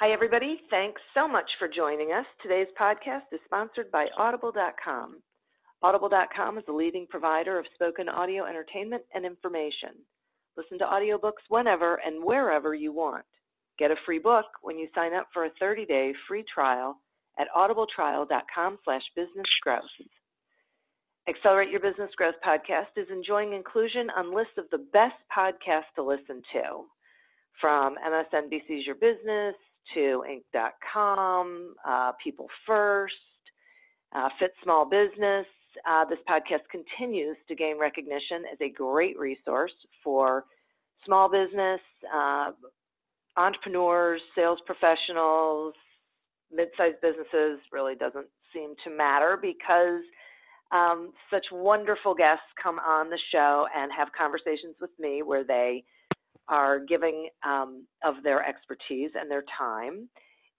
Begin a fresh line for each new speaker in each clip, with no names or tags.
Hi, everybody. Thanks so much for joining us. Today's podcast is sponsored by Audible.com. Audible.com is the leading provider of spoken audio entertainment and information. Listen to audiobooks whenever and wherever you want. Get a free book when you sign up for a 30-day free trial at audibletrial.com slash businessgrowth. Accelerate Your Business Growth podcast is enjoying inclusion on lists of the best podcasts to listen to, from MSNBC's Your Business to Inc.com, uh, People First, uh, Fit Small Business. Uh, this podcast continues to gain recognition as a great resource for small business, uh, entrepreneurs, sales professionals, mid-sized businesses. Really doesn't seem to matter because um, such wonderful guests come on the show and have conversations with me where they are giving um, of their expertise and their time.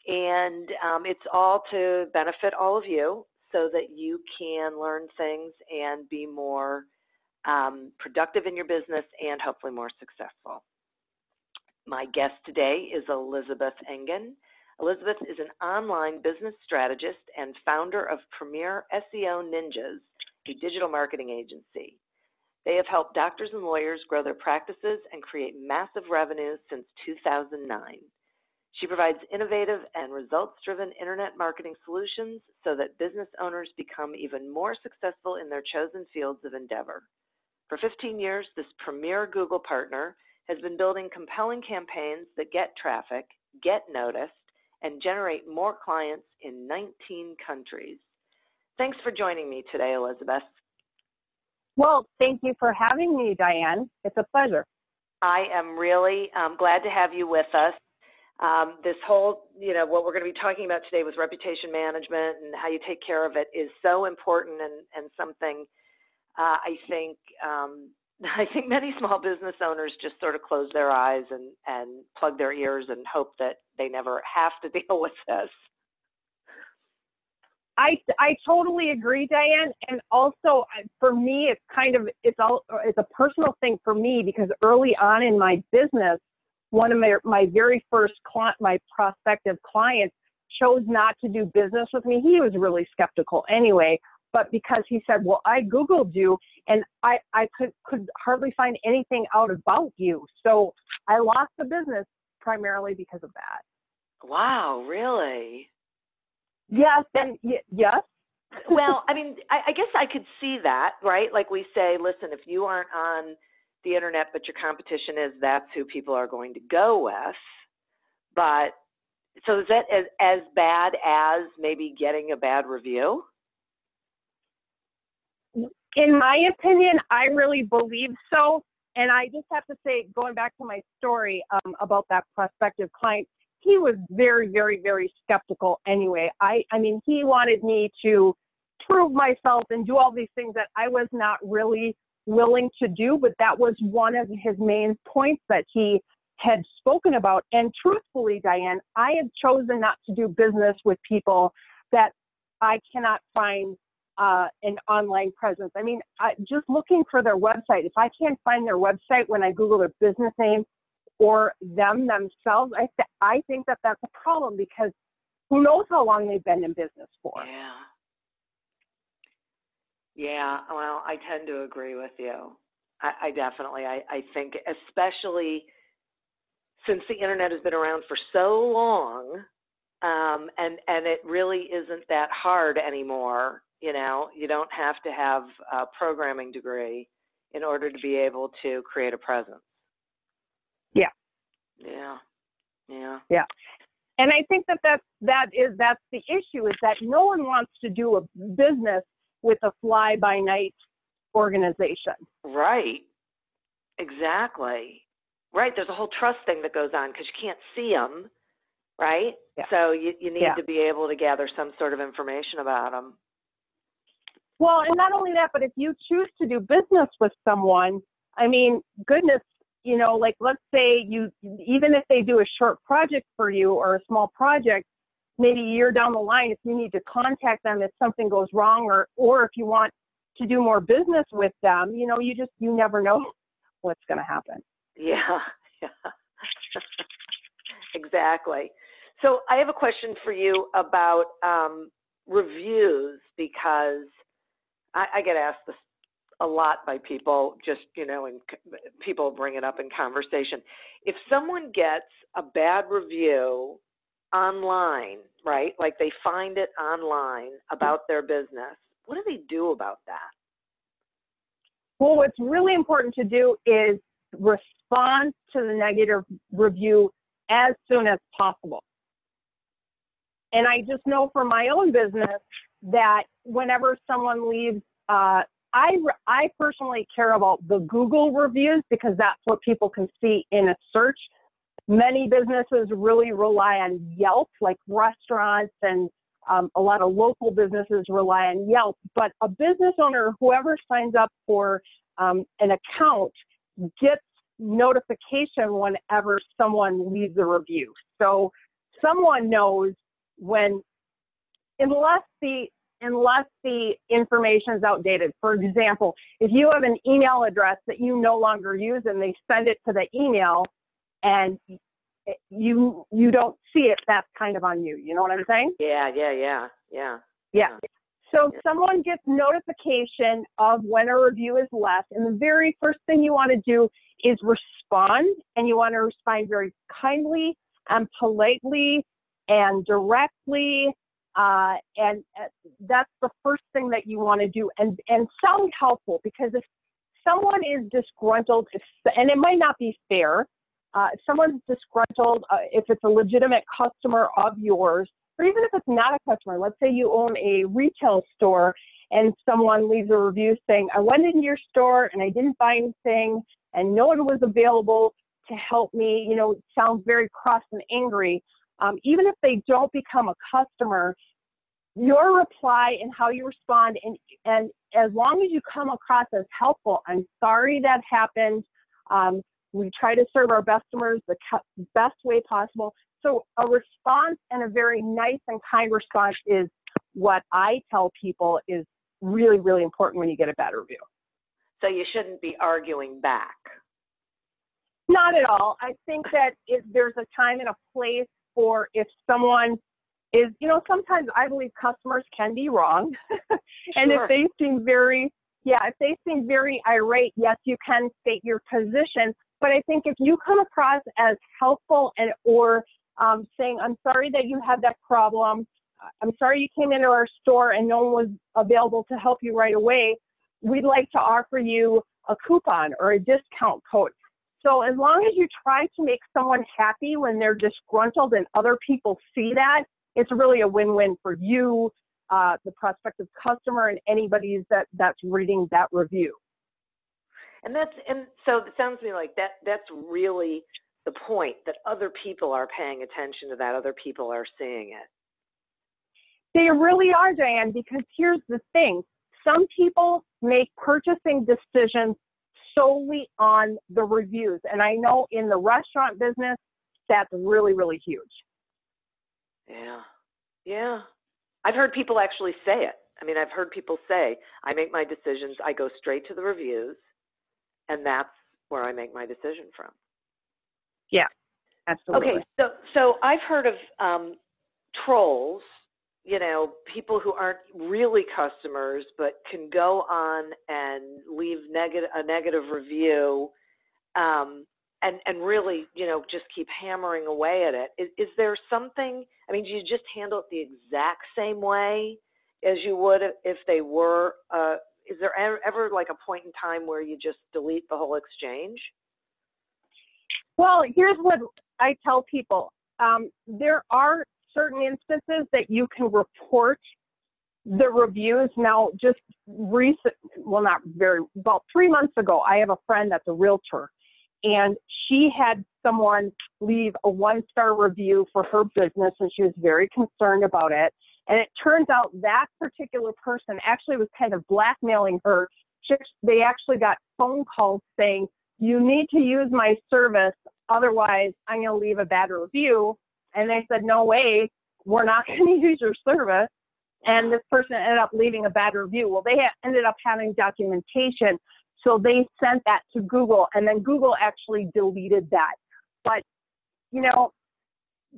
And um, it's all to benefit all of you so that you can learn things and be more um, productive in your business and hopefully more successful. My guest today is Elizabeth Engen. Elizabeth is an online business strategist and founder of Premier SEO Ninjas, a digital marketing agency. They have helped doctors and lawyers grow their practices and create massive revenues since 2009. She provides innovative and results driven internet marketing solutions so that business owners become even more successful in their chosen fields of endeavor. For 15 years, this premier Google partner has been building compelling campaigns that get traffic, get noticed, and generate more clients in 19 countries. Thanks for joining me today, Elizabeth.
Well, thank you for having me, Diane. It's a pleasure.
I am really um, glad to have you with us. Um, this whole, you know, what we're going to be talking about today with reputation management and how you take care of it is so important and, and something uh, I think um, I think many small business owners just sort of close their eyes and, and plug their ears and hope that they never have to deal with this.
I I totally agree, Diane. And also for me, it's kind of it's all it's a personal thing for me because early on in my business, one of my my very first client, my prospective clients, chose not to do business with me. He was really skeptical anyway, but because he said, "Well, I googled you and I I could could hardly find anything out about you," so I lost the business primarily because of that.
Wow, really?
Yes, and y- yes.
well, I mean, I, I guess I could see that, right? Like we say, listen, if you aren't on the internet, but your competition is, that's who people are going to go with. But so is that as, as bad as maybe getting a bad review?
In my opinion, I really believe so and I just have to say, going back to my story um, about that prospective client, he was very, very, very skeptical anyway. I, I mean, he wanted me to prove myself and do all these things that I was not really willing to do, but that was one of his main points that he had spoken about. And truthfully, Diane, I have chosen not to do business with people that I cannot find uh, an online presence. I mean, I, just looking for their website, if I can't find their website when I Google their business name or them themselves, I, th- I think that that's a problem because who knows how long they've been in business for.
Yeah. Yeah, well, I tend to agree with you. I, I definitely, I, I think, especially since the internet has been around for so long, um, and and it really isn't that hard anymore. You know, you don't have to have a programming degree in order to be able to create a presence.
Yeah.
Yeah. Yeah.
Yeah. And I think that that's, that is that's the issue is that no one wants to do a business with a fly by night organization.
Right. Exactly. Right. There's a whole trust thing that goes on because you can't see them. Right.
Yeah.
So you, you need
Yeah.
to be able to gather some sort of information about them.
Well, and not only that, but if you choose to do business with someone, I mean, goodness, you know, like let's say you, even if they do a short project for you or a small project, maybe a year down the line, if you need to contact them if something goes wrong or, or if you want to do more business with them, you know, you just, you never know what's going to happen.
Yeah. Yeah. exactly. So I have a question for you about um, reviews because I, I get asked this a lot by people, just you know, and people bring it up in conversation. If someone gets a bad review online, right? Like they find it online about their business, what do they do about that?
Well, what's really important to do is respond to the negative review as soon as possible. And I just know from my own business that whenever someone leaves, uh, I, I personally care about the Google reviews because that's what people can see in a search. Many businesses really rely on Yelp, like restaurants and um, a lot of local businesses rely on Yelp, but a business owner, whoever signs up for um, an account, gets notification whenever someone leaves a review. So someone knows when, unless the unless the information is outdated. For example, if you have an email address that you no longer use and they send it to the email and you you don't see it, that's kind of on you. You know what I'm saying?
Yeah, yeah, yeah, yeah.
Yeah. So someone gets notification of when a review is left, and the very first thing you want to do is respond, and you want to respond very kindly and politely and directly, uh, and uh, that's the first thing that you want to do, and and sound helpful because if someone is disgruntled, and it might not be fair, uh, if someone's disgruntled, uh, if it's a legitimate customer of yours, or even if it's not a customer, let's say you own a retail store and someone leaves a review saying, I went into your store and I didn't buy anything and no one was available to help me, you know, it sounds very cross and angry. Um, even if they don't become a customer, your reply and how you respond, and, and as long as you come across as helpful, I'm sorry that happened. Um, we try to serve our customers the cu- best way possible. So a response and a very nice and kind response is what I tell people is really, really important when you get a bad review.
So you shouldn't be arguing back.
Not at all. I think that if there's a time and a place for if someone is, you know, sometimes I believe customers can be wrong. and
Sure.
if they seem very, yeah, if they seem very irate, yes, you can state your position. But I think if you come across as helpful and or um, saying, I'm sorry that you had that problem. I'm sorry you came into our store and no one was available to help you right away. We'd like to offer you a coupon or a discount code. So as long as you try to make someone happy when they're disgruntled and other people see that, it's really a win-win for you, uh, the prospective customer, and anybody that, that's reading that review.
And that's and so it sounds to me like that that's really the point that other people are paying attention to that, other people are seeing it.
They really are, Diane, because here's the thing. Some people make purchasing decisions solely on the reviews. And I know in the restaurant business, that's really, really huge.
Yeah. Yeah. I've heard people actually say it. I mean, I've heard people say, I make my decisions, I go straight to the reviews, and that's where I make my decision from.
Yeah, absolutely.
Okay, so so I've heard of um, trolls, you know, people who aren't really customers but can go on and leave negative a negative review, um, and and really, you know, just keep hammering away at it. Is, is there something? I mean, do you just handle it the exact same way as you would if they were? Uh, is there ever, ever like a point in time where you just delete the whole exchange?
Well, here's what I tell people. Um, there are certain instances that you can report the reviews. Now, just recent, well, not very, about three months ago, I have a friend that's a realtor, and she had someone leave a one star review for her business, and she was very concerned about it. And it turns out that particular person actually was kind of blackmailing her. They actually got phone calls saying, you need to use my service, otherwise I'm going to leave a bad review. And they said, no way, we're not going to use your service. And this person ended up leaving a bad review. Well, they ended up having documentation. So they sent that to Google, and then Google actually deleted that. But, you know,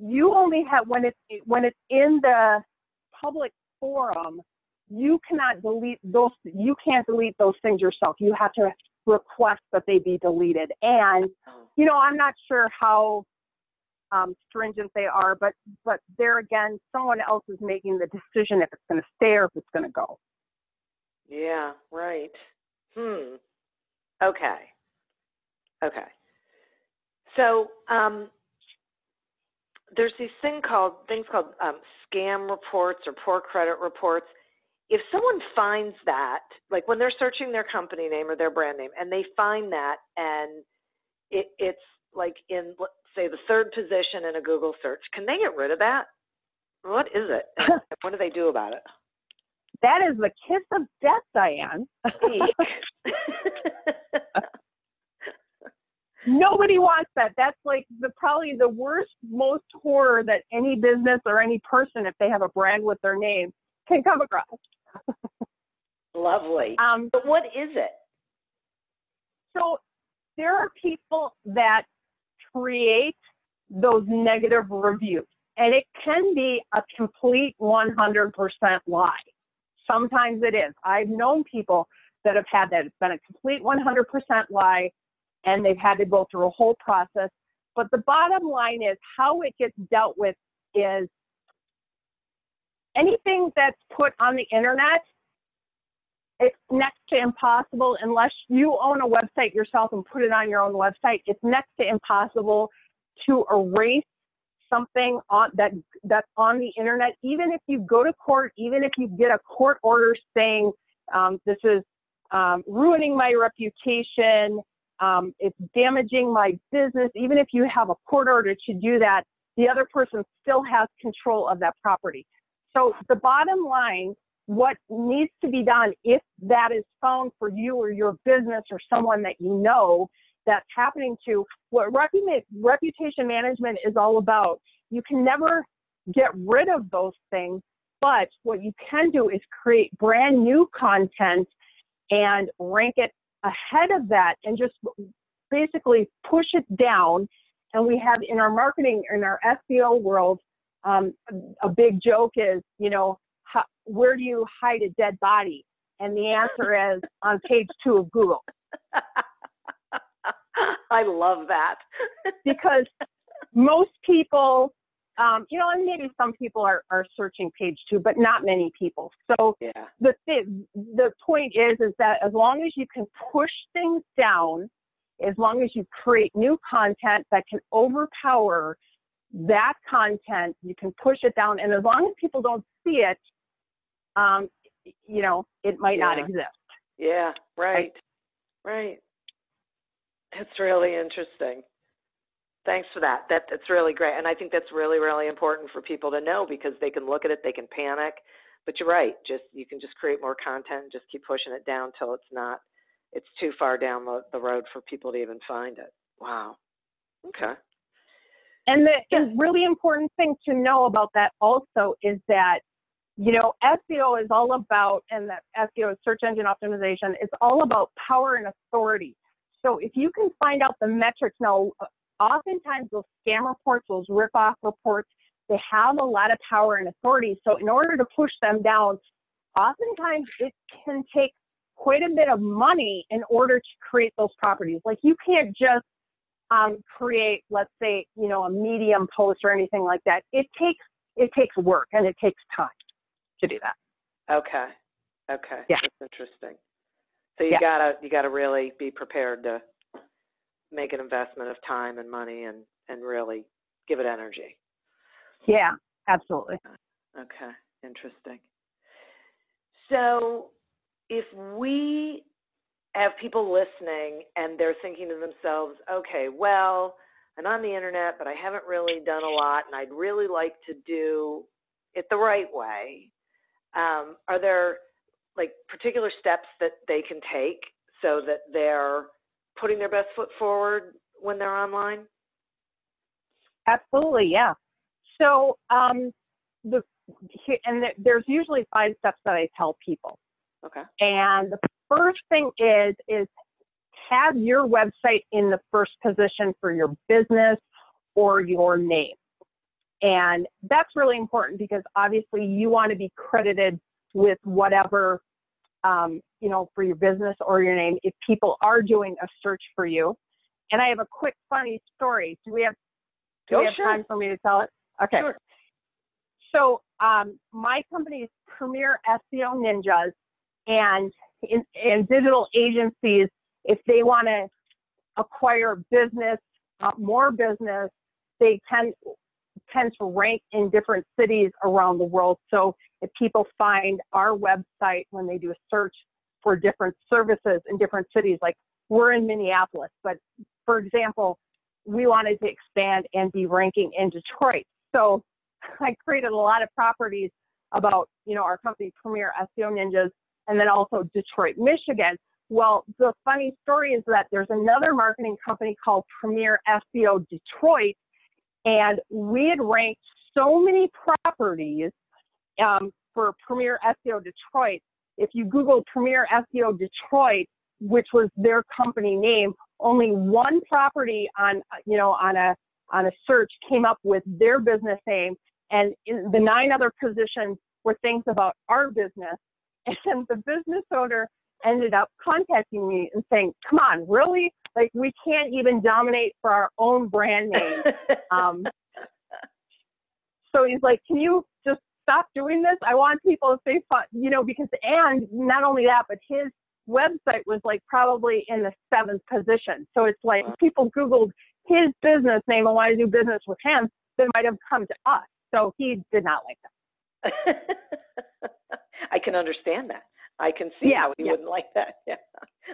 you only have, when it's, when it's in the public forum, you cannot delete those, you can't delete those things yourself. You have to request that they be deleted. And, you know, I'm not sure how um, stringent they are, but, but there again, someone else is making the decision if it's going to stay or if it's going to go.
Yeah, right. Hmm. Okay. Okay. So um, there's these thing called things called um, scam reports or poor credit reports if someone finds that, like when they're searching their company name or their brand name, and they find that, and it, it's like in, say, the third position in a Google search, can they get rid of that? What is it? what do they do about it?
That is the kiss of death, Diane. Nobody wants that. That's like the probably the worst, most horror that any business or any person, if they have a brand with their name, can come across.
Lovely. Um, but what is it?
So there are people that create those negative reviews, and it can be a complete 100% lie. Sometimes it is. I've known people that have had that. It's been a complete 100% lie, and they've had to go through a whole process. But the bottom line is how it gets dealt with is anything that's put on the internet, it's next to impossible unless you own a website yourself and put it on your own website. It's next to impossible to erase something on that that's on the internet. Even if you go to court, even if you get a court order saying um, this is um, ruining my reputation, um, it's damaging my business. Even if you have a court order to do that, the other person still has control of that property. So the bottom line, what needs to be done if that is found for you or your business or someone that you know that's happening to, what reputation management is all about. You can never get rid of those things, but what you can do is create brand new content and rank it ahead of that and just basically push it down. And we have in our marketing, in our SEO world, um, a big joke is, you know, how, where do you hide a dead body? And the answer is on page two of Google.
I love that.
because most people, um, you know, and maybe some people are, are searching page two, but not many people. So
yeah.
the th- the point is, is that as long as you can push things down, as long as you create new content that can overpower that content, you can push it down, and as long as people don't see it, um, you know, it might
yeah.
not exist.
Yeah, right, right. It's really interesting. Thanks for that. That that's really great, and I think that's really really important for people to know because they can look at it, they can panic, but you're right. Just you can just create more content, and just keep pushing it down till it's not, it's too far down the, the road for people to even find it. Wow. Okay.
And the yeah. really important thing to know about that also is that, you know, SEO is all about, and that SEO is search engine optimization, it's all about power and authority. So if you can find out the metrics now, oftentimes those scam reports, those rip-off reports, they have a lot of power and authority. So in order to push them down, oftentimes it can take quite a bit of money in order to create those properties. Like you can't just um, create, let's say, you know, a medium post or anything like that. It takes it takes work and it takes time to do that.
Okay. Okay.
Yeah.
That's interesting. So you
yeah.
gotta you gotta really be prepared to make an investment of time and money and and really give it energy.
Yeah, absolutely.
Okay, interesting. So if we have people listening and they're thinking to themselves, okay, well, I'm on the internet, but I haven't really done a lot and I'd really like to do it the right way. Um, are there like particular steps that they can take so that they're putting their best foot forward when they're online?
Absolutely, yeah. So, um, the and there's usually five steps that I tell people.
Okay.
And the first thing is is have your website in the first position for your business or your name. And that's really important because obviously you want to be credited with whatever um, you know, for your business or your name if people are doing a search for you. And I have a quick funny story. Do we have do
oh,
we have
sure.
time for me to tell it? Okay.
Sure.
So um, my company is Premier SEO Ninjas, and in, digital agencies, if they want to acquire business, uh, more business, they tend tend to rank in different cities around the world. So if people find our website when they do a search for different services in different cities, like we're in Minneapolis, but for example, we wanted to expand and be ranking in Detroit. So I created a lot of properties about, you know, our company Premier SEO Ninjas and then also Detroit, Michigan. Well, the funny story is that there's another marketing company called Premier SEO Detroit, and we had ranked so many properties um, for Premier SEO Detroit. If you Google Premier SEO Detroit, which was their company name, only one property on you know on a on a search came up with their business name, and the nine other positions were things about our business. And the business owner ended up contacting me and saying, "Come on, really? Like we can't even dominate for our own brand name." um, so he's like, "Can you just stop doing this? I want people to say, you know, because and not only that, but his website was like probably in the seventh position. So it's like people Googled his business name and wanted to do business with him, they might have come to us. So he did not like
that. I can understand that. I can see
yeah,
how he
yeah.
wouldn't like that. Yeah.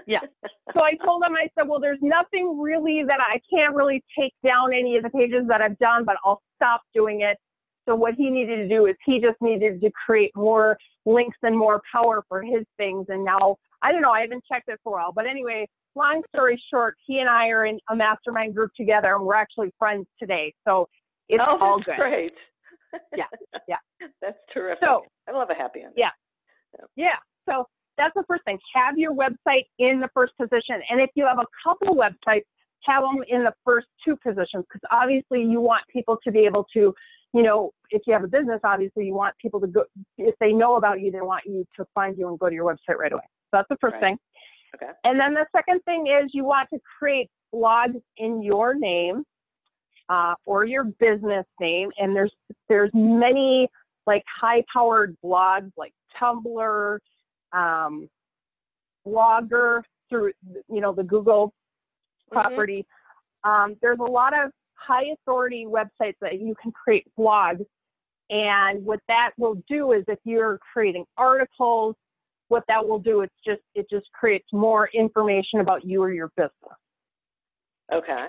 yeah. So I told him, I said, well, there's nothing really that I can't really take down any of the pages that I've done, but I'll stop doing it. So what he needed to do is he just needed to create more links and more power for his things. And now, I don't know, I haven't checked it for a while. But anyway, long story short, he and I are in a mastermind group together and we're actually friends today. So it's
oh,
all good.
great.
Yeah. Yeah.
that's terrific.
So,
I love a happy ending.
Yeah. Yeah. So that's the first thing. Have your website in the first position. And if you have a couple websites, have them in the first two positions because obviously you want people to be able to, you know, if you have a business, obviously you want people to go, if they know about you, they want you to find you and go to your website right away. So that's the first
right.
thing.
Okay.
And then the second thing is you want to create blogs in your name uh, or your business name. And there's there's many like high-powered blogs like Tumblr, um, Blogger through you know the Google
Mm-hmm.
property. Um, there's a lot of high authority websites that you can create blogs. And what that will do is if you're creating articles, what that will do, it's just it just creates more information about you or your business.
Okay.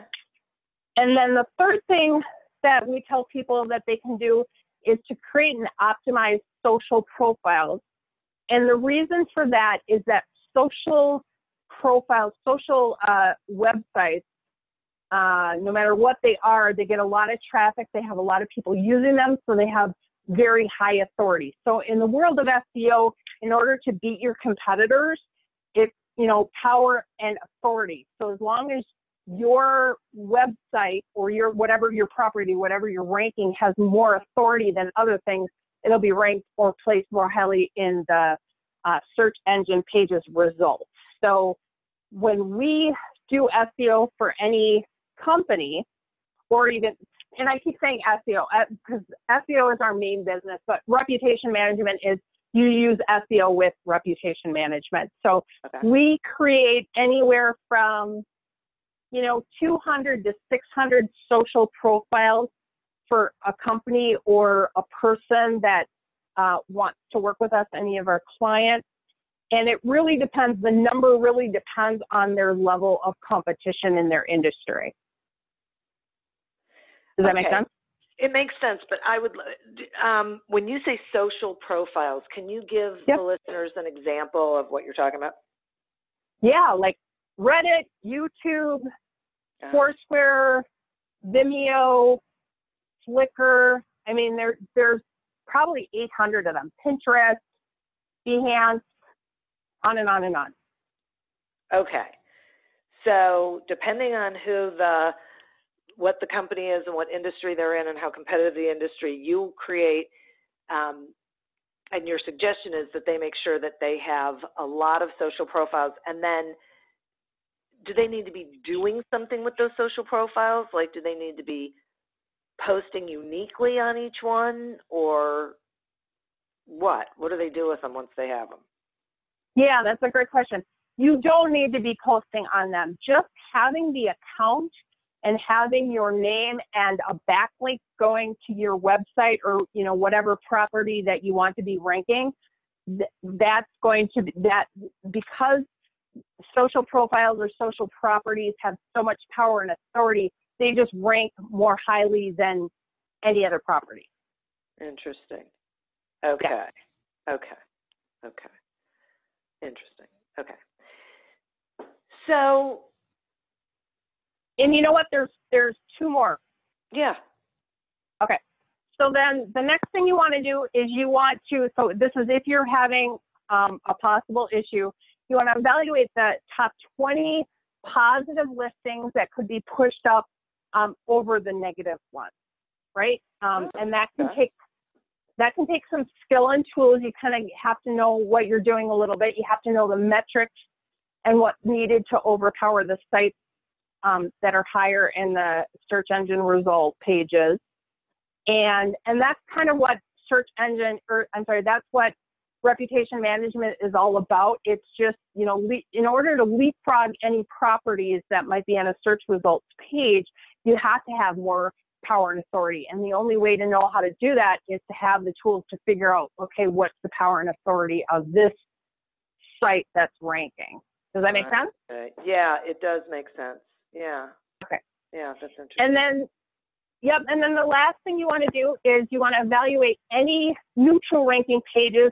And then the third thing that we tell people that they can do is to create and optimize social profiles. And the reason for that is that social profiles, social uh, websites, uh, no matter what they are, they get a lot of traffic. They have a lot of people using them, so they have very high authority. So in the world of SEO, in order to beat your competitors, it's you know power and authority. So as long as your website or your whatever your property, whatever your ranking has more authority than other things, it'll be ranked or placed more highly in the uh, search engine pages results. So when we do SEO for any company, or even, and I keep saying SEO because uh, SEO is our main business, but reputation management is you use SEO with reputation management. So okay. we create anywhere from, you know, 200 to 600 social profiles for a company or a person that uh, wants to work with us, any of our clients. And it really depends, the number really depends on their level of competition in their industry. Does that okay. make sense?
It makes sense, but I would, um, when you say social profiles, can you give yep. the listeners an example of what you're talking about?
Yeah, like Reddit, YouTube. Foursquare, Vimeo, Flickr. I mean, there, there's probably 800 of them. Pinterest, Behance, on and on and on.
Okay. So depending on who the what the company is and what industry they're in and how competitive the industry, you create um, and your suggestion is that they make sure that they have a lot of social profiles and then do they need to be doing something with those social profiles like do they need to be posting uniquely on each one or what what do they do with them once they have them
yeah, that's a great question. You don't need to be posting on them. Just having the account and having your name and a backlink going to your website or you know whatever property that you want to be ranking that's going to be that because social profiles or social properties have so much power and authority they just rank more highly than any other property
interesting okay okay okay Interesting. Okay. So,
and you know what? There's there's two more.
Yeah.
Okay. So then the next thing you want to do is you want to. So this is if you're having um, a possible issue, you want to evaluate the top 20 positive listings that could be pushed up um, over the negative ones, right? Um, oh, and that can take that can take some skill and tools. You kind of have to know what you're doing a little bit. You have to know the metrics and what's needed to overpower the sites um, that are higher in the search engine result pages. And, and that's kind of what search engine, or I'm sorry, that's what reputation management is all about. It's just, you know, le- in order to leapfrog any properties that might be on a search results page, you have to have more power and authority. And the only way to know how to do that is to have the tools to figure out, okay, what's the power and authority of this site that's ranking. Does that make sense?
Yeah, it does make sense. Yeah.
Okay.
Yeah, that's interesting.
And then, yep. And then the last thing you want to do is you want to evaluate any neutral ranking pages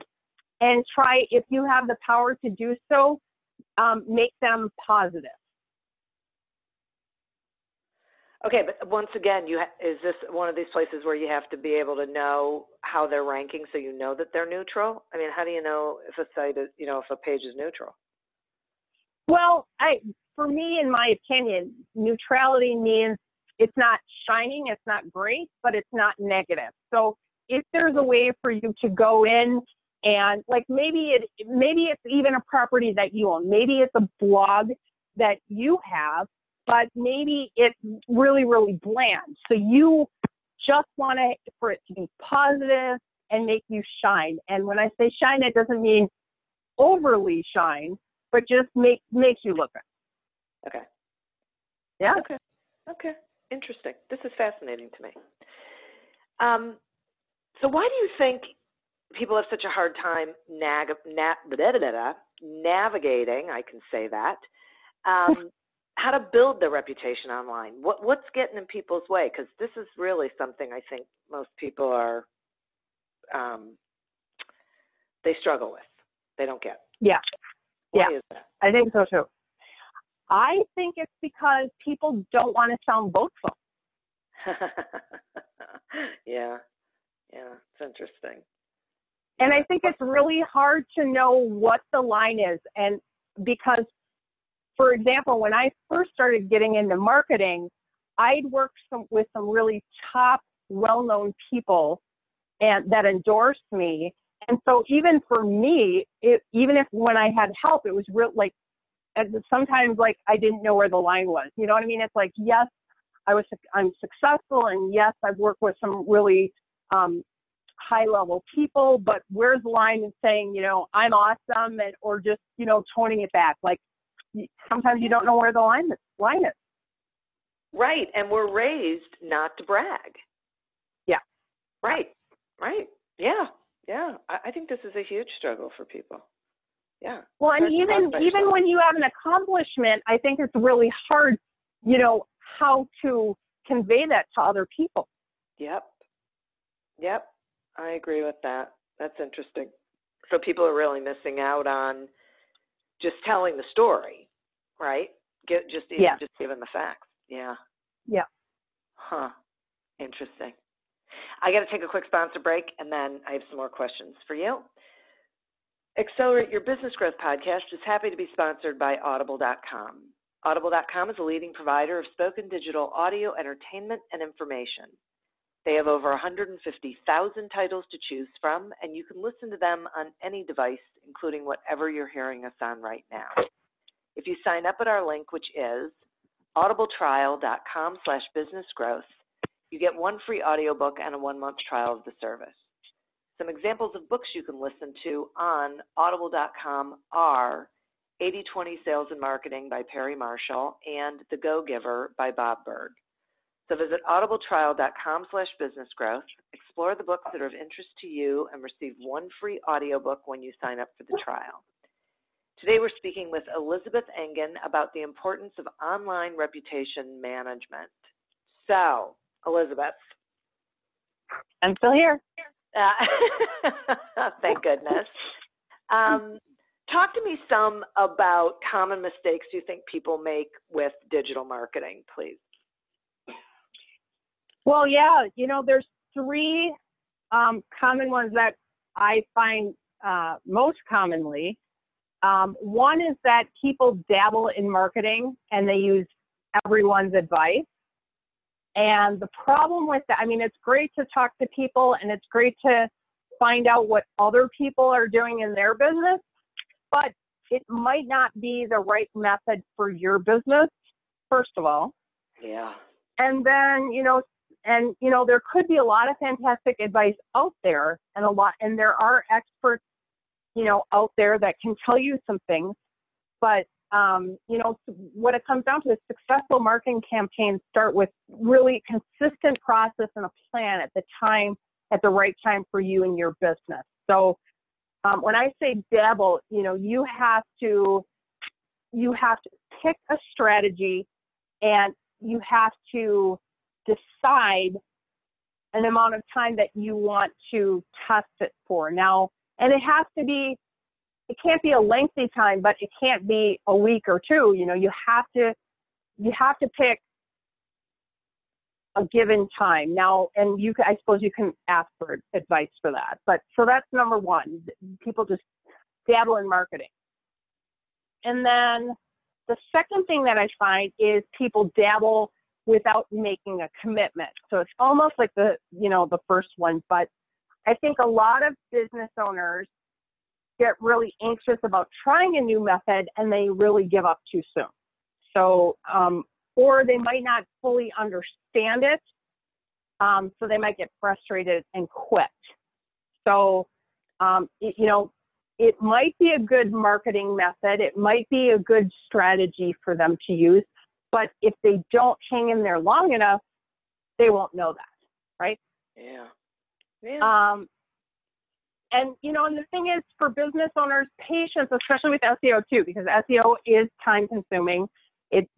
and try, if you have the power to do so, um, make them positive.
Okay, but once again, you ha- is this one of these places where you have to be able to know how they're ranking so you know that they're neutral? I mean, how do you know if a site is, you know, if a page is neutral?
Well, I for me, in my opinion, neutrality means it's not shining, it's not great, but it's not negative. So if there's a way for you to go in and like maybe it maybe it's even a property that you own, maybe it's a blog that you have but maybe it's really, really bland. So you just want it for it to be positive and make you shine. And when I say shine, it doesn't mean overly shine, but just make makes you look good.
Okay.
Yeah.
Okay. Okay. Interesting. This is fascinating to me. Um, so why do you think people have such a hard time nag, na, navigating? I can say that. Um, how to build their reputation online. What what's getting in people's way? Because this is really something I think most people are um, they struggle with. They don't get.
Yeah.
Why
yeah.
is that?
I think so too. I think it's because people don't want to sound boastful.
yeah. Yeah. It's interesting.
And I think it's really hard to know what the line is. And because, for example, when I first started getting into marketing, I'd worked some, with some really top, well known people and that endorsed me. And so even for me, it, even if when I had help, it was real like sometimes like I didn't know where the line was. You know what I mean? It's like yes, I was I'm successful, and yes, I've worked with some really um, high level people, but where's the line in saying, you know, I'm awesome and or just, you know, toning it back? Like sometimes you don't know where the line is, line is.
Right. And we're raised not to brag.
Yeah.
Right. Right. Yeah. Yeah. I, I think this is a huge struggle for people. Yeah.
Well, and even even when you have an accomplishment, I think it's really hard, you know, how to convey that to other people.
Yep. Yep. I agree with that. That's interesting. So people are really missing out on just telling the story, right? Get just even
yeah.
just giving the facts. Yeah.
Yeah.
Huh. Interesting. I got to take a quick sponsor break and then I have some more questions for you. Accelerate Your Business Growth podcast is happy to be sponsored by Audible.com. Audible.com is a leading provider of spoken digital audio entertainment and information. They have over 150,000 titles to choose from, and you can listen to them on any device, including whatever you're hearing us on right now. If you sign up at our link, which is audibletrial.com slash businessgrowth, you get one free audiobook and a one-month trial of the service. Some examples of books you can listen to on audible.com are 80-20 Sales and Marketing by Perry Marshall and The Go-Giver by Bob Burg. So visit audibletrial.com slash businessgrowth, explore the books that are of interest to you, and receive one free audiobook when you sign up for the trial. Today we're speaking with Elizabeth Engen about the importance of online reputation management. So, Elizabeth.
I'm still here.
Uh, thank goodness. Um, talk to me some about common mistakes you think people make with digital marketing, please.
Well, yeah, you know, there's three um, common ones that I find uh, most commonly. Um, one is that people dabble in marketing and they use everyone's advice. And the problem with that, I mean, it's great to talk to people and it's great to find out what other people are doing in their business, but it might not be the right method for your business, first of all.
Yeah.
And then, you know, and you know there could be a lot of fantastic advice out there and a lot and there are experts you know out there that can tell you some things but um, you know what it comes down to is successful marketing campaigns start with really consistent process and a plan at the time at the right time for you and your business so um, when i say dabble you know you have to you have to pick a strategy and you have to decide an amount of time that you want to test it for. Now, and it has to be, it can't be a lengthy time, but it can't be a week or two. You know, you have to, you have to pick a given time. Now, and you, I suppose you can ask for advice for that. But so that's number one. People just dabble in marketing. And then the second thing that I find is people dabble without making a commitment. So it's almost like the, you know, the first one, but I think a lot of business owners get really anxious about trying a new method and they really give up too soon. So, um, or they might not fully understand it. Um, so they might get frustrated and quit. So, um, it, you know, it might be a good marketing method. It might be a good strategy for them to use, but if they don't hang in there long enough, they won't know that, right?
Yeah.
Um, and you know, and the thing is, for business owners, patience, especially with SEO too, because SEO is time consuming. it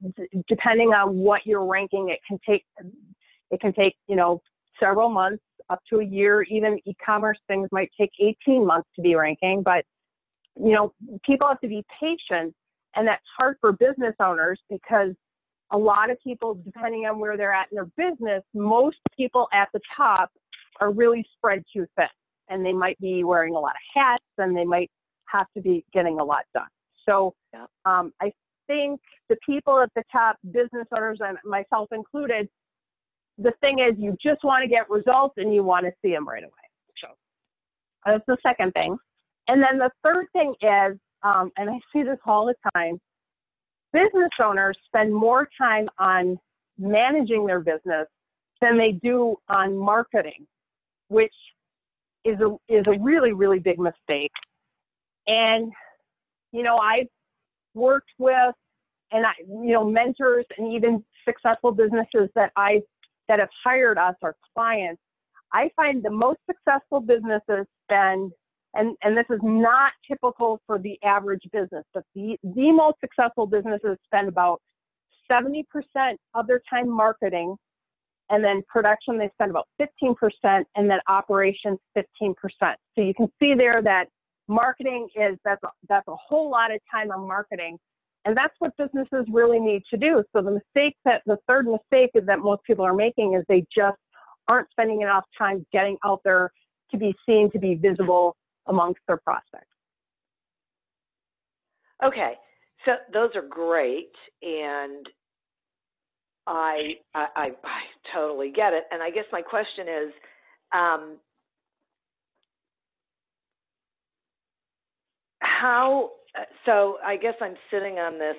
depending on what you're ranking, it can take it can take you know several months up to a year. Even e-commerce things might take 18 months to be ranking, but you know people have to be patient, and that's hard for business owners because a lot of people, depending on where they're at in their business, most people at the top are really spread too thin, and they might be wearing a lot of hats, and they might have to be getting a lot done. So um, I think the people at the top, business owners and myself included, the thing is you just want to get results and you want to see them right away. So that's the second thing. And then the third thing is, um, and I see this all the time, business owners spend more time on managing their business than they do on marketing, which is a, is a really, really big mistake. And, you know, I've worked with and I, you know, mentors and even successful businesses that I that have hired us, our clients, I find the most successful businesses spend, and, and this is not typical for the average business, but the, the most successful businesses spend about 70% of their time marketing, and then production they spend about 15%, and then operations 15%. So you can see there that marketing is that's a, that's a whole lot of time on marketing and that's what businesses really need to do. So the mistake that the third mistake that most people are making is they just aren't spending enough time getting out there to be seen, to be visible amongst their prospects.
Okay, so those are great, and I I, I, I totally get it. And I guess my question is, um, how so I guess I'm sitting on this.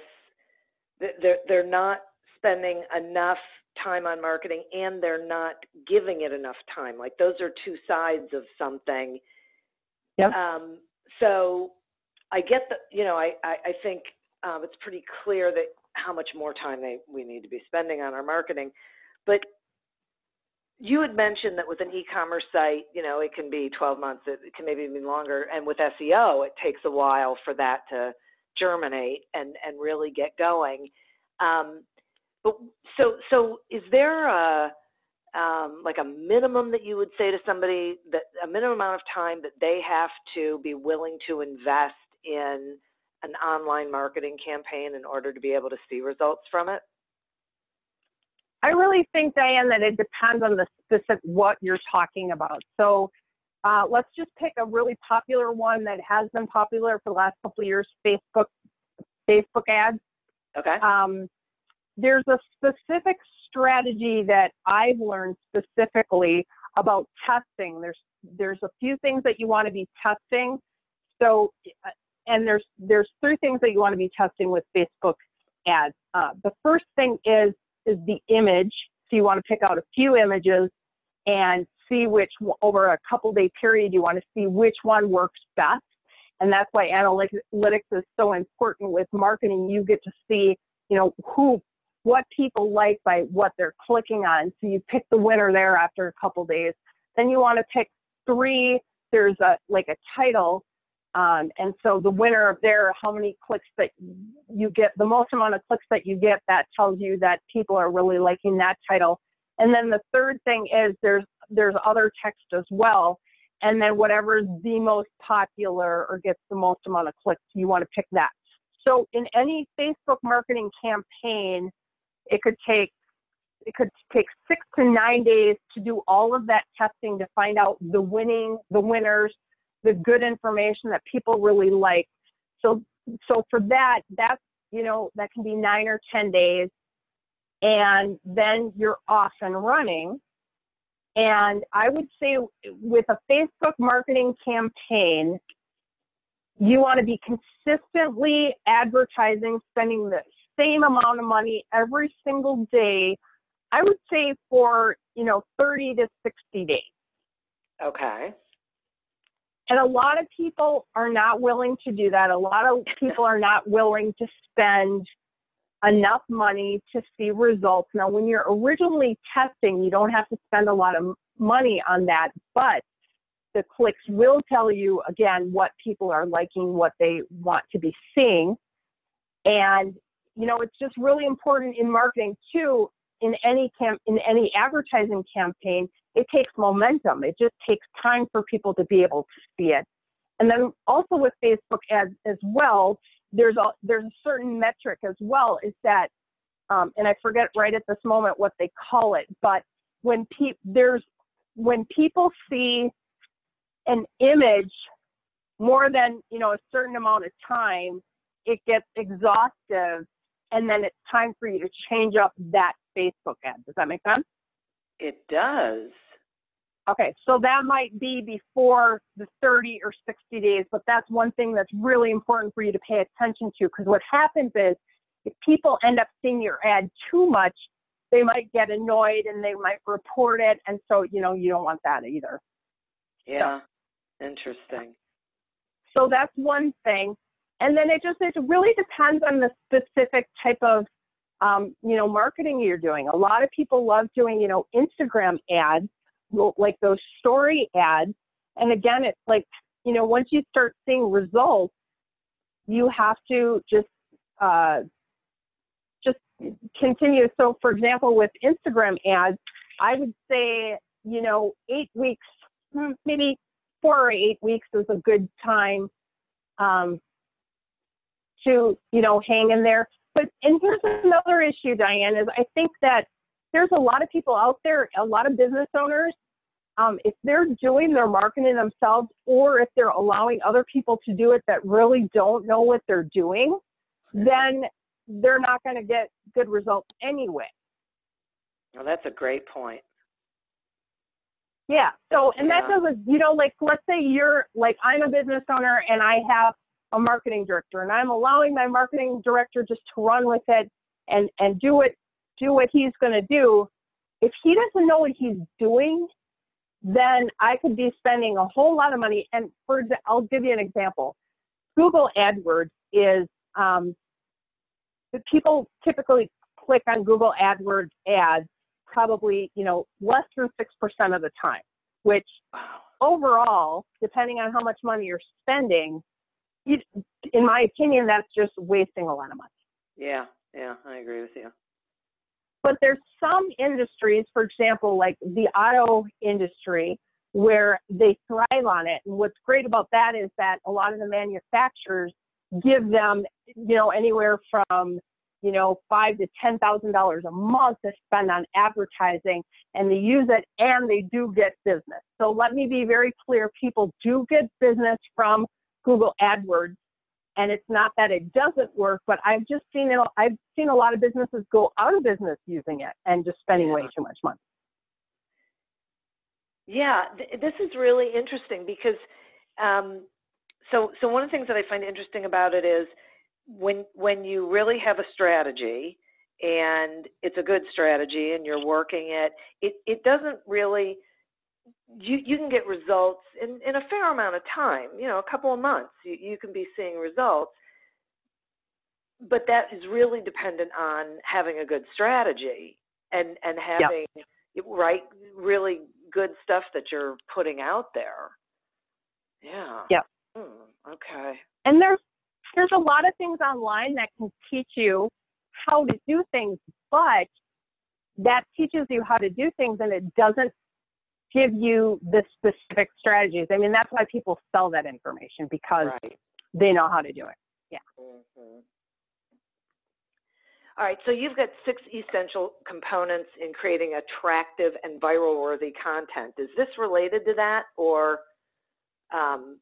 They're they're not spending enough time on marketing, and they're not giving it enough time. Like those are two sides of something.
Yep.
Um, so I get that. You know, I I, I think um, it's pretty clear that how much more time they we need to be spending on our marketing, but you had mentioned that with an e-commerce site, you know, it can be 12 months, it can maybe even longer. And with SEO, it takes a while for that to germinate and, and really get going. Um, but so, so is there a, um, like a minimum that you would say to somebody that a minimum amount of time that they have to be willing to invest in an online marketing campaign in order to be able to see results from it?
I really think, Diane, that it depends on the specific what you're talking about. So uh, let's just pick a really popular one that has been popular for the last couple of years: Facebook, Facebook ads.
Okay.
Um, there's a specific strategy that I've learned specifically about testing. There's there's a few things that you want to be testing. So, uh, and there's there's three things that you want to be testing with Facebook ads. Uh, the first thing is is the image. So you want to pick out a few images and see which over a couple day period you want to see which one works best. And that's why analytics is so important with marketing. You get to see, you know, who, what people like by what they're clicking on. So you pick the winner there after a couple days. Then you want to pick three. There's a like a title um, and so the winner of there, how many clicks that you get, the most amount of clicks that you get, that tells you that people are really liking that title. And then the third thing is there's there's other text as well. And then whatever is the most popular or gets the most amount of clicks, you want to pick that. So in any Facebook marketing campaign, it could take it could take six to nine days to do all of that testing to find out the winning the winners the good information that people really like. So so for that, that's you know that can be nine or ten days, and then you're off and running. And I would say with a Facebook marketing campaign, you want to be consistently advertising, spending the same amount of money every single day. I would say for you know 30 to 60 days.
Okay.
And a lot of people are not willing to do that. A lot of people are not willing to spend enough money to see results. Now, when you're originally testing, you don't have to spend a lot of money on that, but the clicks will tell you again what people are liking, what they want to be seeing. And you know, it's just really important in marketing too. In any camp, in any advertising campaign, it takes momentum. It just takes time for people to be able to see it. And then also with Facebook ads as well, there's a there's a certain metric as well. Is that, um, and I forget right at this moment what they call it, but when pe- there's when people see an image more than you know a certain amount of time, it gets exhaustive, and then it's time for you to change up that Facebook ad. Does that make sense?
It does.
Okay, so that might be before the 30 or 60 days, but that's one thing that's really important for you to pay attention to because what happens is if people end up seeing your ad too much, they might get annoyed and they might report it. And so, you know, you don't want that either.
Yeah, so, interesting.
So that's one thing. And then it just it really depends on the specific type of um, you know marketing you're doing. A lot of people love doing you know Instagram ads, like those story ads. And again, it's like you know once you start seeing results, you have to just uh, just continue. So for example, with Instagram ads, I would say you know eight weeks, hmm, maybe four or eight weeks is a good time um, to, you know, hang in there. But, and here's another issue, Diane, is I think that there's a lot of people out there, a lot of business owners, um, if they're doing their marketing themselves or if they're allowing other people to do it that really don't know what they're doing, then they're not going to get good results anyway.
Well, that's a great point.
Yeah. So, and yeah. that doesn't, you know, like, let's say you're like, I'm a business owner and I have a marketing director and I'm allowing my marketing director just to run with it and, and do it, do what he's going to do. If he doesn't know what he's doing, then I could be spending a whole lot of money. And for I'll give you an example. Google AdWords is, um, people typically click on Google AdWords ads probably, you know, less than 6% of the time, which overall, depending on how much money you're spending, you, in my opinion, that's just wasting a lot of money.
Yeah, yeah, I agree with you.
But there's some industries, for example, like the auto industry, where they thrive on it. And what's great about that is that a lot of the manufacturers give them, you know, anywhere from you know, five to ten thousand dollars a month to spend on advertising, and they use it and they do get business. So let me be very clear: people do get business from Google AdWords, and it's not that it doesn't work, but I've just seen it. I've seen a lot of businesses go out of business using it and just spending way too much money.
Yeah, th- this is really interesting because, um, so so one of the things that I find interesting about it is when when you really have a strategy and it's a good strategy and you're working it, it it doesn't really you you can get results in in a fair amount of time. You know, a couple of months you you can be seeing results. But that is really dependent on having a good strategy and and having right really good stuff that you're putting out there. Yeah.
Yeah.
Hmm, okay.
And there's there's a lot of things online that can teach you how to do things, but that teaches you how to do things and it doesn't give you the specific strategies. I mean, that's why people sell that information because right. they know how to do it. Yeah. Mm-hmm.
All right, so you've got six essential components in creating attractive and viral worthy content. Is this related to that or um,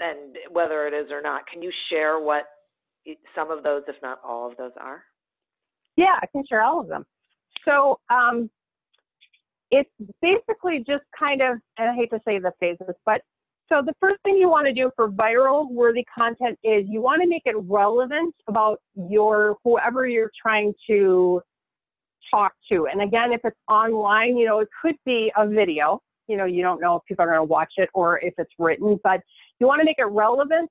and whether it is or not. Can you share what some of those, if not all of those, are?
Yeah, I can share all of them. So um, it's basically just kind of, and I hate to say the phases, but so the first thing you want to do for viral worthy content is you want to make it relevant about your whoever you're trying to talk to. And again, if it's online, you know, it could be a video. You know, you don't know if people are going to watch it or if it's written, but you want to make it relevant.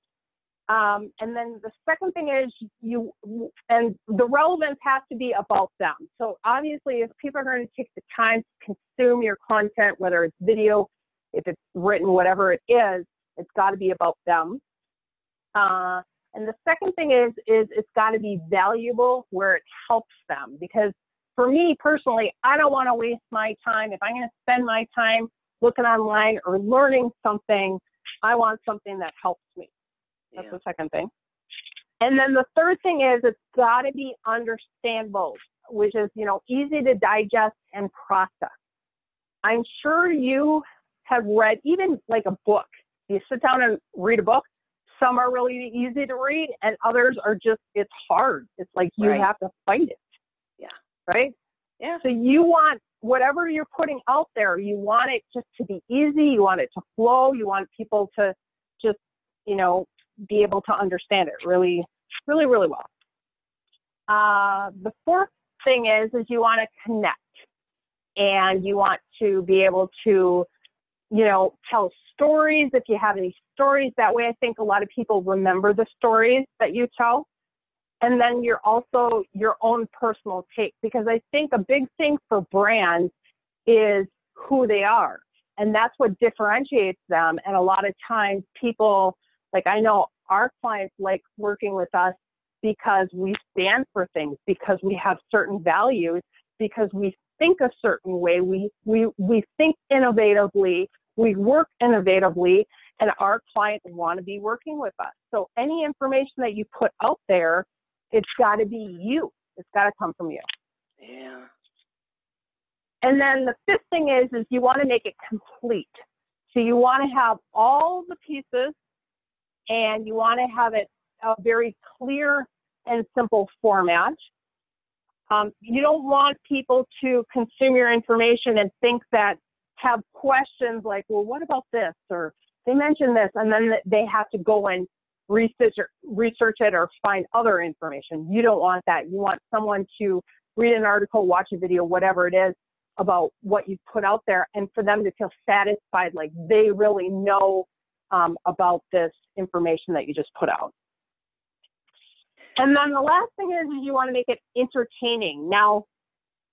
Um, and then the second thing is you, and the relevance has to be about them. So obviously, if people are going to take the time to consume your content, whether it's video, if it's written, whatever it is, it's got to be about them. Uh, And the second thing is, is it's got to be valuable where it helps them. Because for me personally, I don't want to waste my time. If I'm going to spend my time looking online or learning something, I want something that helps me. That's yeah. the second thing. And then the third thing is it's got to be understandable, which is, you know, easy to digest and process. I'm sure you have read even like a book. You sit down and read a book. Some are really easy to read and others are just, it's hard. It's like you right. have to fight it.
Yeah.
Right?
Yeah.
So you want whatever you're putting out there, you want it just to be easy. You want it to flow. You want people to just, you know, be able to understand it really, really, really well. Uh, the fourth thing is, is you want to connect and you want to be able to, you know, tell stories if you have any stories. That way, I think a lot of people remember the stories that you tell. And then you're also your own personal take because I think a big thing for brands is who they are. And that's what differentiates them. And a lot of times people, like I know our clients like working with us because we stand for things, because we have certain values, because we think a certain way, we, we, we think innovatively, we work innovatively, and our clients want to be working with us. So any information that you put out there, it's got to be you. It's got to come from you.
Yeah.
And then the fifth thing is, is you want to make it complete. So you want to have all the pieces and you want to have it a very clear and simple format. Um, you don't want people to consume your information and think that have questions like, well, what about this? Or they mentioned this, and then they have to go and research, research it or find other information. You don't want that. You want someone to read an article, watch a video, whatever it is about what you put out there, and for them to feel satisfied, like they really know um, about this information that you just put out. And then the last thing is, is you want to make it entertaining. Now,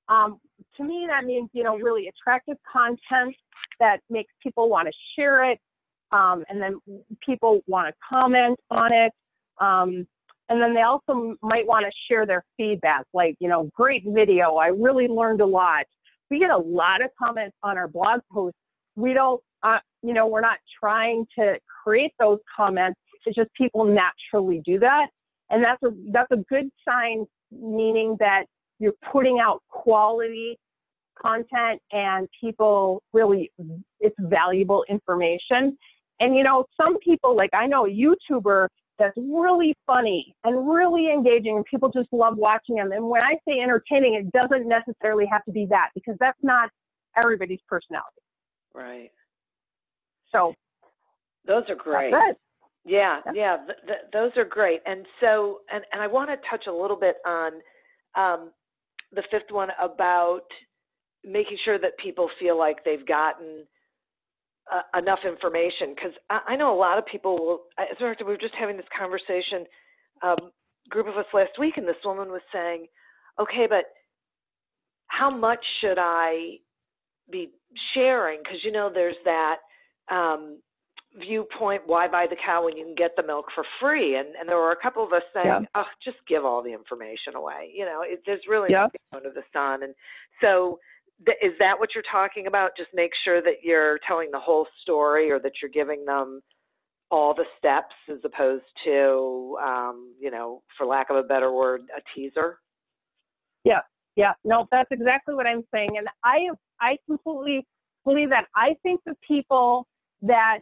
um, to me, that means, you know, really attractive content that makes people want to share it. Um, and then people want to comment on it. Um, and then they also might want to share their feedback, like, you know, great video. I really learned a lot. We get a lot of comments on our blog posts. We don't, uh, you know, we're not trying to create those comments. It's just people naturally do that. And that's a, that's a good sign, meaning that you're putting out quality content and people really, it's valuable information. And you know, some people, like I know a YouTuber that's really funny and really engaging and people just love watching them. And when I say entertaining, it doesn't necessarily have to be that because that's not everybody's personality.
Right.
So
those are great. Yeah, yeah, th- th- those are great. And so, and, and I want to touch a little bit on um, the fifth one about making sure that people feel like they've gotten uh, enough information. Because I, I, know a lot of people will, as a matter of fact, we were just having this conversation, um, group of us last week, and this woman was saying, okay, but how much should I be sharing? Because, you know, there's that um, viewpoint, why buy the cow when you can get the milk for free? And and there were a couple of us saying, yeah. oh, just give all the information away. You know, it, there's really yeah. nothing under the sun. And so, th- is that what you're talking about? Just make sure that you're telling the whole story, or that you're giving them all the steps, as opposed to, um, you know, for lack of a better word, a teaser.
Yeah, yeah, no, that's exactly what I'm saying, and I I completely believe that. I think the people that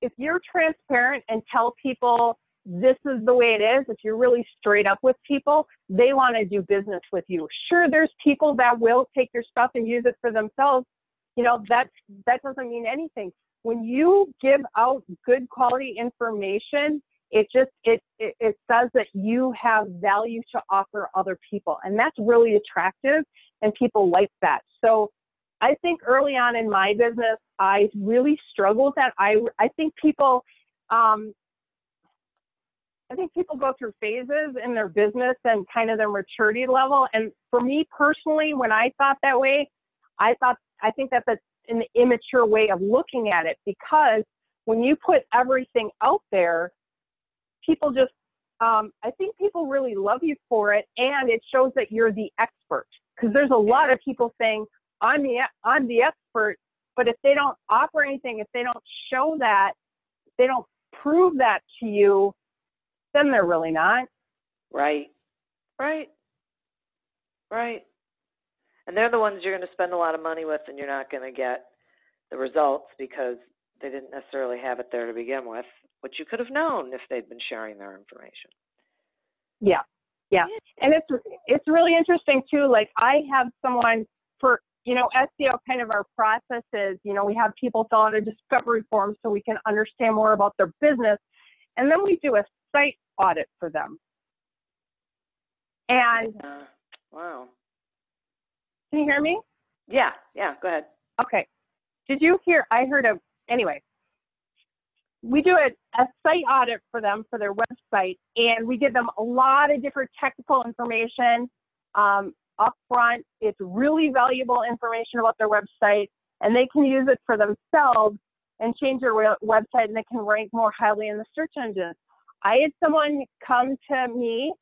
if you're transparent and tell people this is the way it is, if you're really straight up with people, they want to do business with you. Sure, there's people that will take your stuff and use it for themselves. You know, that that doesn't mean anything. When you give out good quality information, it just it, it it says that you have value to offer other people, and that's really attractive, and people like that. So I think early on in my business, I really struggled with that. I, I think people, um, I think people go through phases in their business and kind of their maturity level. And for me personally, when I thought that way, I thought, I think that that's an immature way of looking at it because when you put everything out there, people just, um, I think people really love you for it, and it shows that you're the expert. Because there's a lot of people saying, "I'm the I'm the expert," but if they don't offer anything, if they don't show that, they don't prove that to you, then they're really not.
Right. Right. Right. And they're the ones you're going to spend a lot of money with, and you're not going to get the results because they didn't necessarily have it there to begin with, which you could have known if they'd been sharing their information.
Yeah. Yeah. And it's it's really interesting too. Like I have someone for you know, SEO kind of our process is, you know, we have people fill out a discovery form so we can understand more about their business. And then we do a site audit for them. And
uh, wow.
Can you hear me?
Yeah, yeah, go ahead.
Okay. Did you hear? I heard a, anyway, we do a, a site audit for them for their website, and we give them a lot of different technical information um, up front. It's really valuable information about their website, and they can use it for themselves and change their website, and they can rank more highly in the search engines. I had someone come to me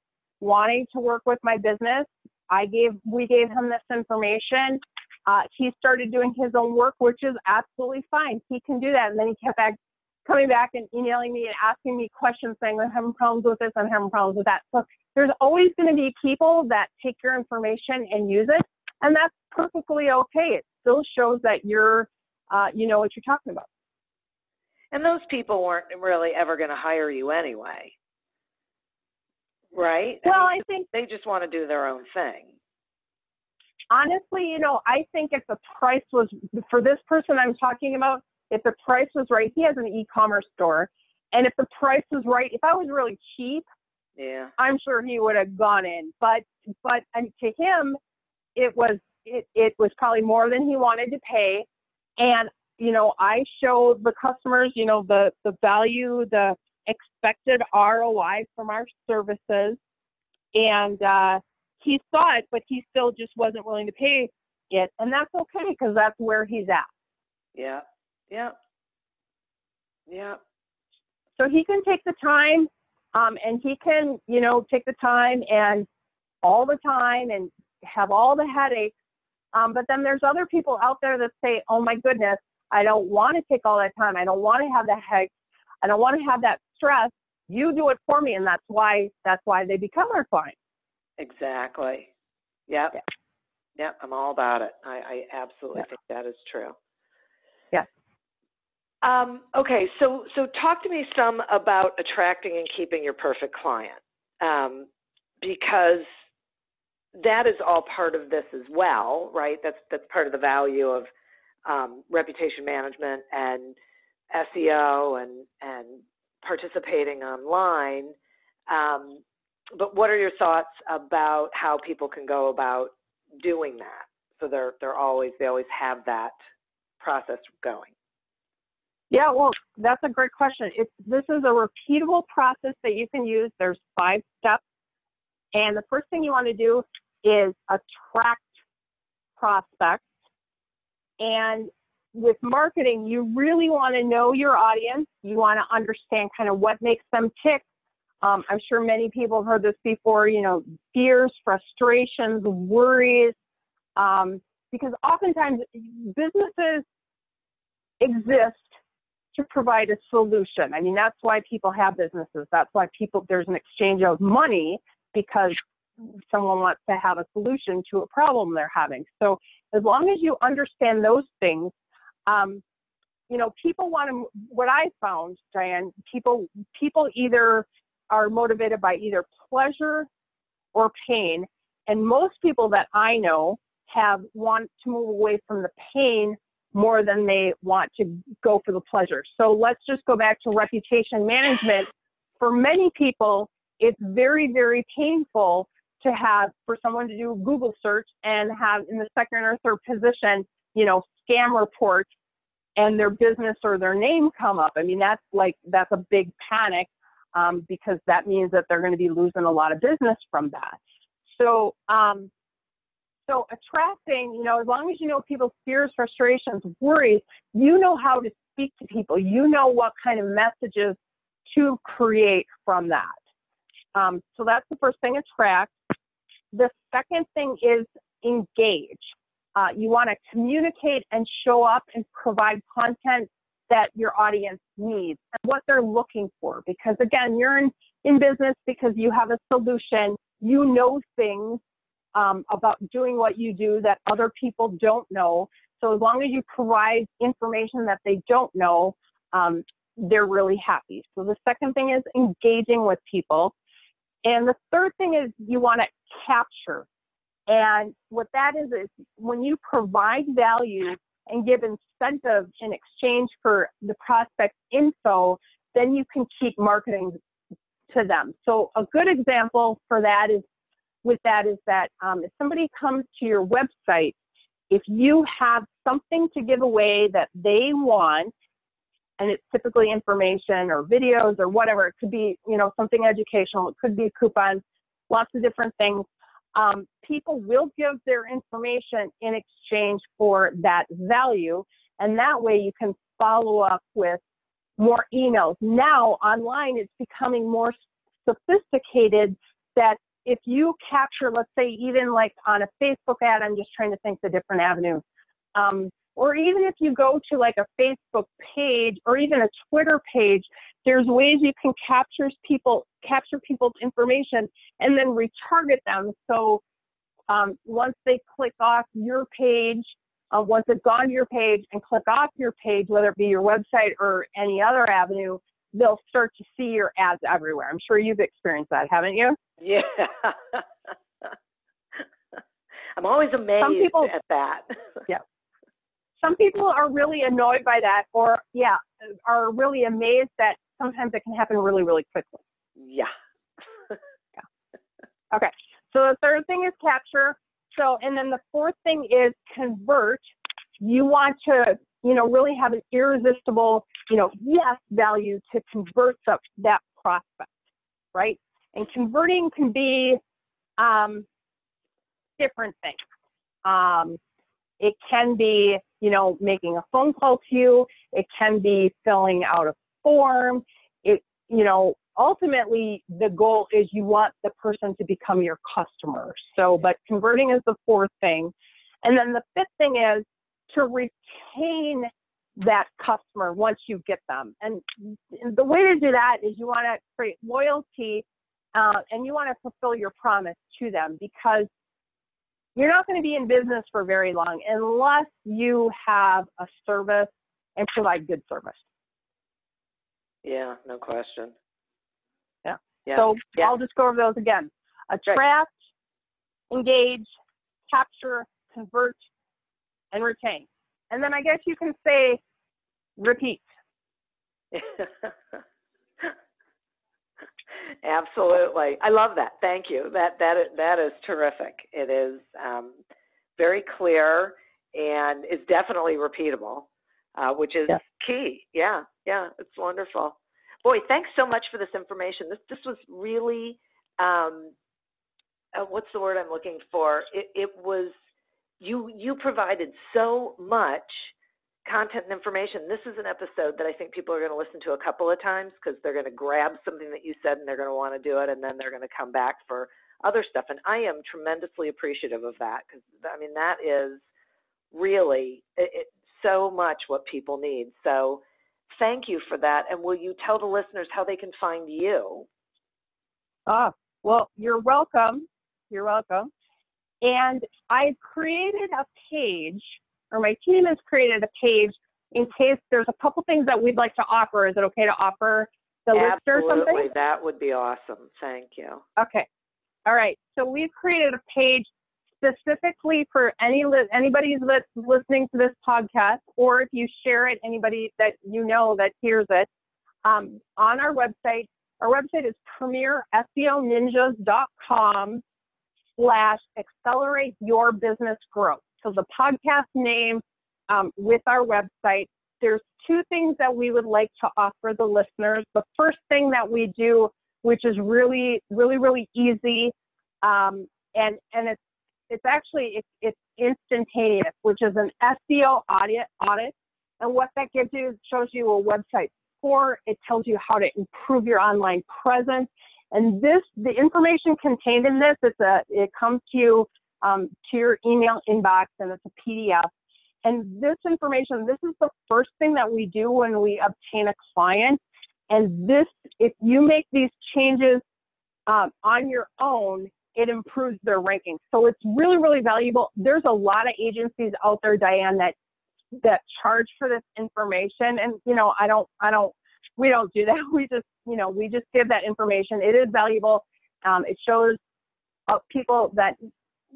wanting to work with my business. I gave we gave him this information. Uh, he started doing his own work, which is absolutely fine. He can do that, and then he kept back coming back and emailing me and asking me questions saying, I'm having problems with this, I'm having problems with that. So there's always going to be people that take your information and use it, and that's perfectly okay. It still shows that you're, uh, you know what you're talking about.
And those people weren't really ever going to hire you anyway, right?
Well, I, mean, I think
they just want to do their own thing.
Honestly, you know, I think if the price was for this person I'm talking about, if the price was right, he has an e-commerce store, and if the price was right, if I was really cheap,
yeah,
I'm sure he would have gone in. But but and to him, it was it it was probably more than he wanted to pay, and you know I showed the customers you know the the value the expected ROI from our services, and uh, he saw it, but he still just wasn't willing to pay it, and that's okay because that's where he's at.
Yeah, yeah. Yeah.
So he can take the time um, and he can, you know, take the time and all the time and have all the headaches. Um, but then there's other people out there that say, oh my goodness, I don't want to take all that time. I don't want to have that headache. I don't want to have that stress. You do it for me. And that's why, that's why they become our clients.
Exactly. Yep. Yeah. Yep. I'm all about it. I, I absolutely think that is true. Um, okay, so so talk to me some about attracting and keeping your perfect client, um, because that is all part of this as well, right? That's that's part of the value of um, reputation management and SEO and and participating online. Um, but what are your thoughts about how people can go about doing that? So they're they're always they always have that process going.
Yeah, well, that's a great question. It's this is a repeatable process that you can use. There's five steps, and the first thing you want to do is attract prospects. And with marketing, you really want to know your audience. You want to understand kind of what makes them tick. Um, I'm sure many people have heard this before. You know, fears, frustrations, worries, um, because oftentimes businesses exist to provide a solution. I mean, that's why people have businesses. That's why people, there's an exchange of money because someone wants to have a solution to a problem they're having. So as long as you understand those things, um, you know, people want to, what I found, Diane, people, people either are motivated by either pleasure or pain. And most people that I know have want to move away from the pain more than they want to go for the pleasure. So let's just go back to reputation management. For many people, it's very, very painful to have for someone to do a Google search and have in the second or third position, you know, scam reports and their business or their name come up. I mean, that's like, that's a big panic um, because that means that they're going to be losing a lot of business from that. So, um, so attracting, you know, as long as you know people's fears, frustrations, worries, you know how to speak to people. You know what kind of messages to create from that. Um, so that's the first thing, attract. The second thing is engage. Uh, you want to communicate and show up and provide content that your audience needs and what they're looking for. Because again, you're in, in business because you have a solution, you know things um, about doing what you do that other people don't know. So as long as you provide information that they don't know, um, they're really happy. So the second thing is engaging with people. And the third thing is you want to capture. And what that is, is when you provide value and give incentive in exchange for the prospect info, then you can keep marketing to them. So a good example for that is with that is that um, if somebody comes to your website, if you have something to give away that they want, and it's typically information or videos or whatever, it could be you know something educational, it could be coupons, lots of different things. Um, people will give their information in exchange for that value, and that way you can follow up with more emails. Now online, it's becoming more sophisticated that if you capture, let's say, even like on a Facebook ad, I'm just trying to think the different avenues, um, or even if you go to like a Facebook page or even a Twitter page, there's ways you can capture people capture people's information and then retarget them. So um, once they click off your page, uh, once they've gone to your page and click off your page, whether it be your website or any other avenue, they'll start to see your ads everywhere. I'm sure you've experienced that, haven't you?
Yeah. I'm always amazed Some people, at that.
yeah. Some people are really annoyed by that, or yeah, are really amazed that sometimes it can happen really, really quickly.
Yeah.
yeah. Okay. So the third thing is capture. So, and then the fourth thing is convert. You want to, you know, really have an irresistible, you know, yes value to convert the, that prospect, right? And converting can be um, different things. Um, it can be, you know, making a phone call to you. It can be filling out a form. It, you know, ultimately the goal is you want the person to become your customer. So, but converting is the fourth thing. And then the fifth thing is to retain that customer once you get them. And the way to do that is you want to create loyalty uh, and you want to fulfill your promise to them because you're not going to be in business for very long unless you have a service and provide good service.
Yeah, no question.
Yeah. yeah. So yeah. I'll just go over those again. Attract, engage, capture, convert, and retain. And then I guess you can say repeat.
Absolutely, I love that. Thank you. That that that is terrific. It is um, very clear and is definitely repeatable, uh, which is yeah. key. Yeah, yeah, it's wonderful. Boy, thanks so much for this information. This this was really um, uh, what's the word I'm looking for? It, it was you you provided so much content and information. This is an episode that I think people are going to listen to a couple of times because they're going to grab something that you said and they're going to want to do it, and then they're going to come back for other stuff. And I am tremendously appreciative of that because I mean that is really it, it, so much what people need. So thank you for that. And will you tell the listeners how they can find you?
Ah, well, you're welcome. You're welcome. And I've created a page or my team has created a page in case there's a couple things that we'd like to offer. Is it okay to offer the
Absolutely.
lister something?
Absolutely, That would be awesome. Thank you.
Okay. All right. So we've created a page specifically for any anybody that's listening to this podcast, or if you share it, anybody that you know that hears it, um, on our website. Our website is premierseoninjas.com slash accelerate your business growth. So the podcast name um, with our website, there's two things that we would like to offer the listeners. The first thing that we do, which is really, really, really easy, um, and and it's it's actually it's, it's instantaneous, which is an SEO audit audit. And what that gives you shows you a website score. It tells you how to improve your online presence. And this, the information contained in this, it's a, it comes to you um, to your email inbox and it's a PDF. And this information, this is the first thing that we do when we obtain a client. And this, if you make these changes um, on your own, it improves their ranking. So it's really, really valuable. There's a lot of agencies out there, Diane, that that charge for this information. And you know, I don't, I don't, we don't do that. We just, you know, we just give that information. It is valuable. Um, it shows people that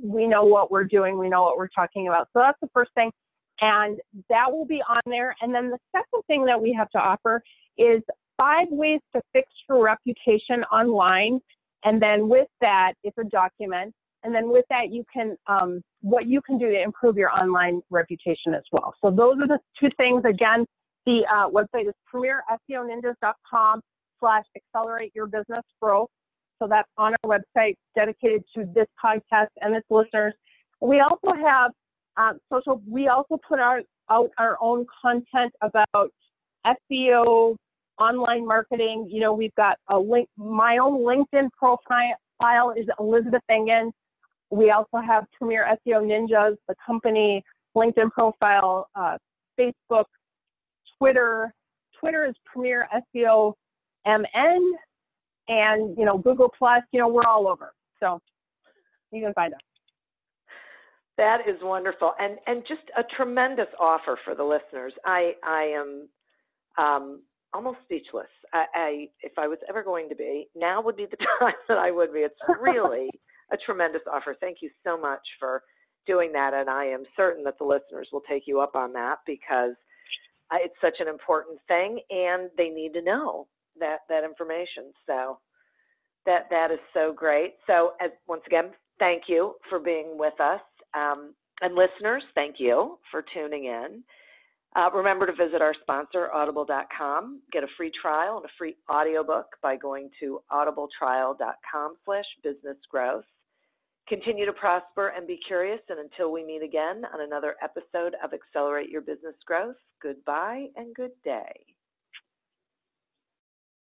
we know what we're doing. We know what we're talking about. So that's the first thing. And that will be on there. And then the second thing that we have to offer is five ways to fix your reputation online. And then with that, it's a document. And then with that, you can, um, what you can do to improve your online reputation as well. So those are the two things. Again, the uh, website is premierseoninjas.com slash accelerate your business growth. So that's on our website dedicated to this podcast and its listeners. We also have um, social, we also put our, out our own content about SEO, online marketing. You know, we've got a link, my own LinkedIn profile is Elizabeth Engen. We also have Premier SEO Ninjas, the company LinkedIn profile, uh, Facebook, Twitter. Twitter is Premier SEO MN, and you know Google Plus. You know we're all over, so you can find us.
That is wonderful, and and just a tremendous offer for the listeners. I I am um, almost speechless. I, I if I was ever going to be, now would be the time that I would be. It's really a tremendous offer. Thank you so much for doing that, and I am certain that the listeners will take you up on that because uh, it's such an important thing, and they need to know that that information. So that that is so great. So as, once again, thank you for being with us, um, and listeners, thank you for tuning in. Uh, remember to visit our sponsor, audible.com. Get a free trial and a free audiobook by going to audibletrial.com slash business growth. Continue to prosper and be curious. And until we meet again on another episode of Accelerate Your Business Growth, goodbye and good day.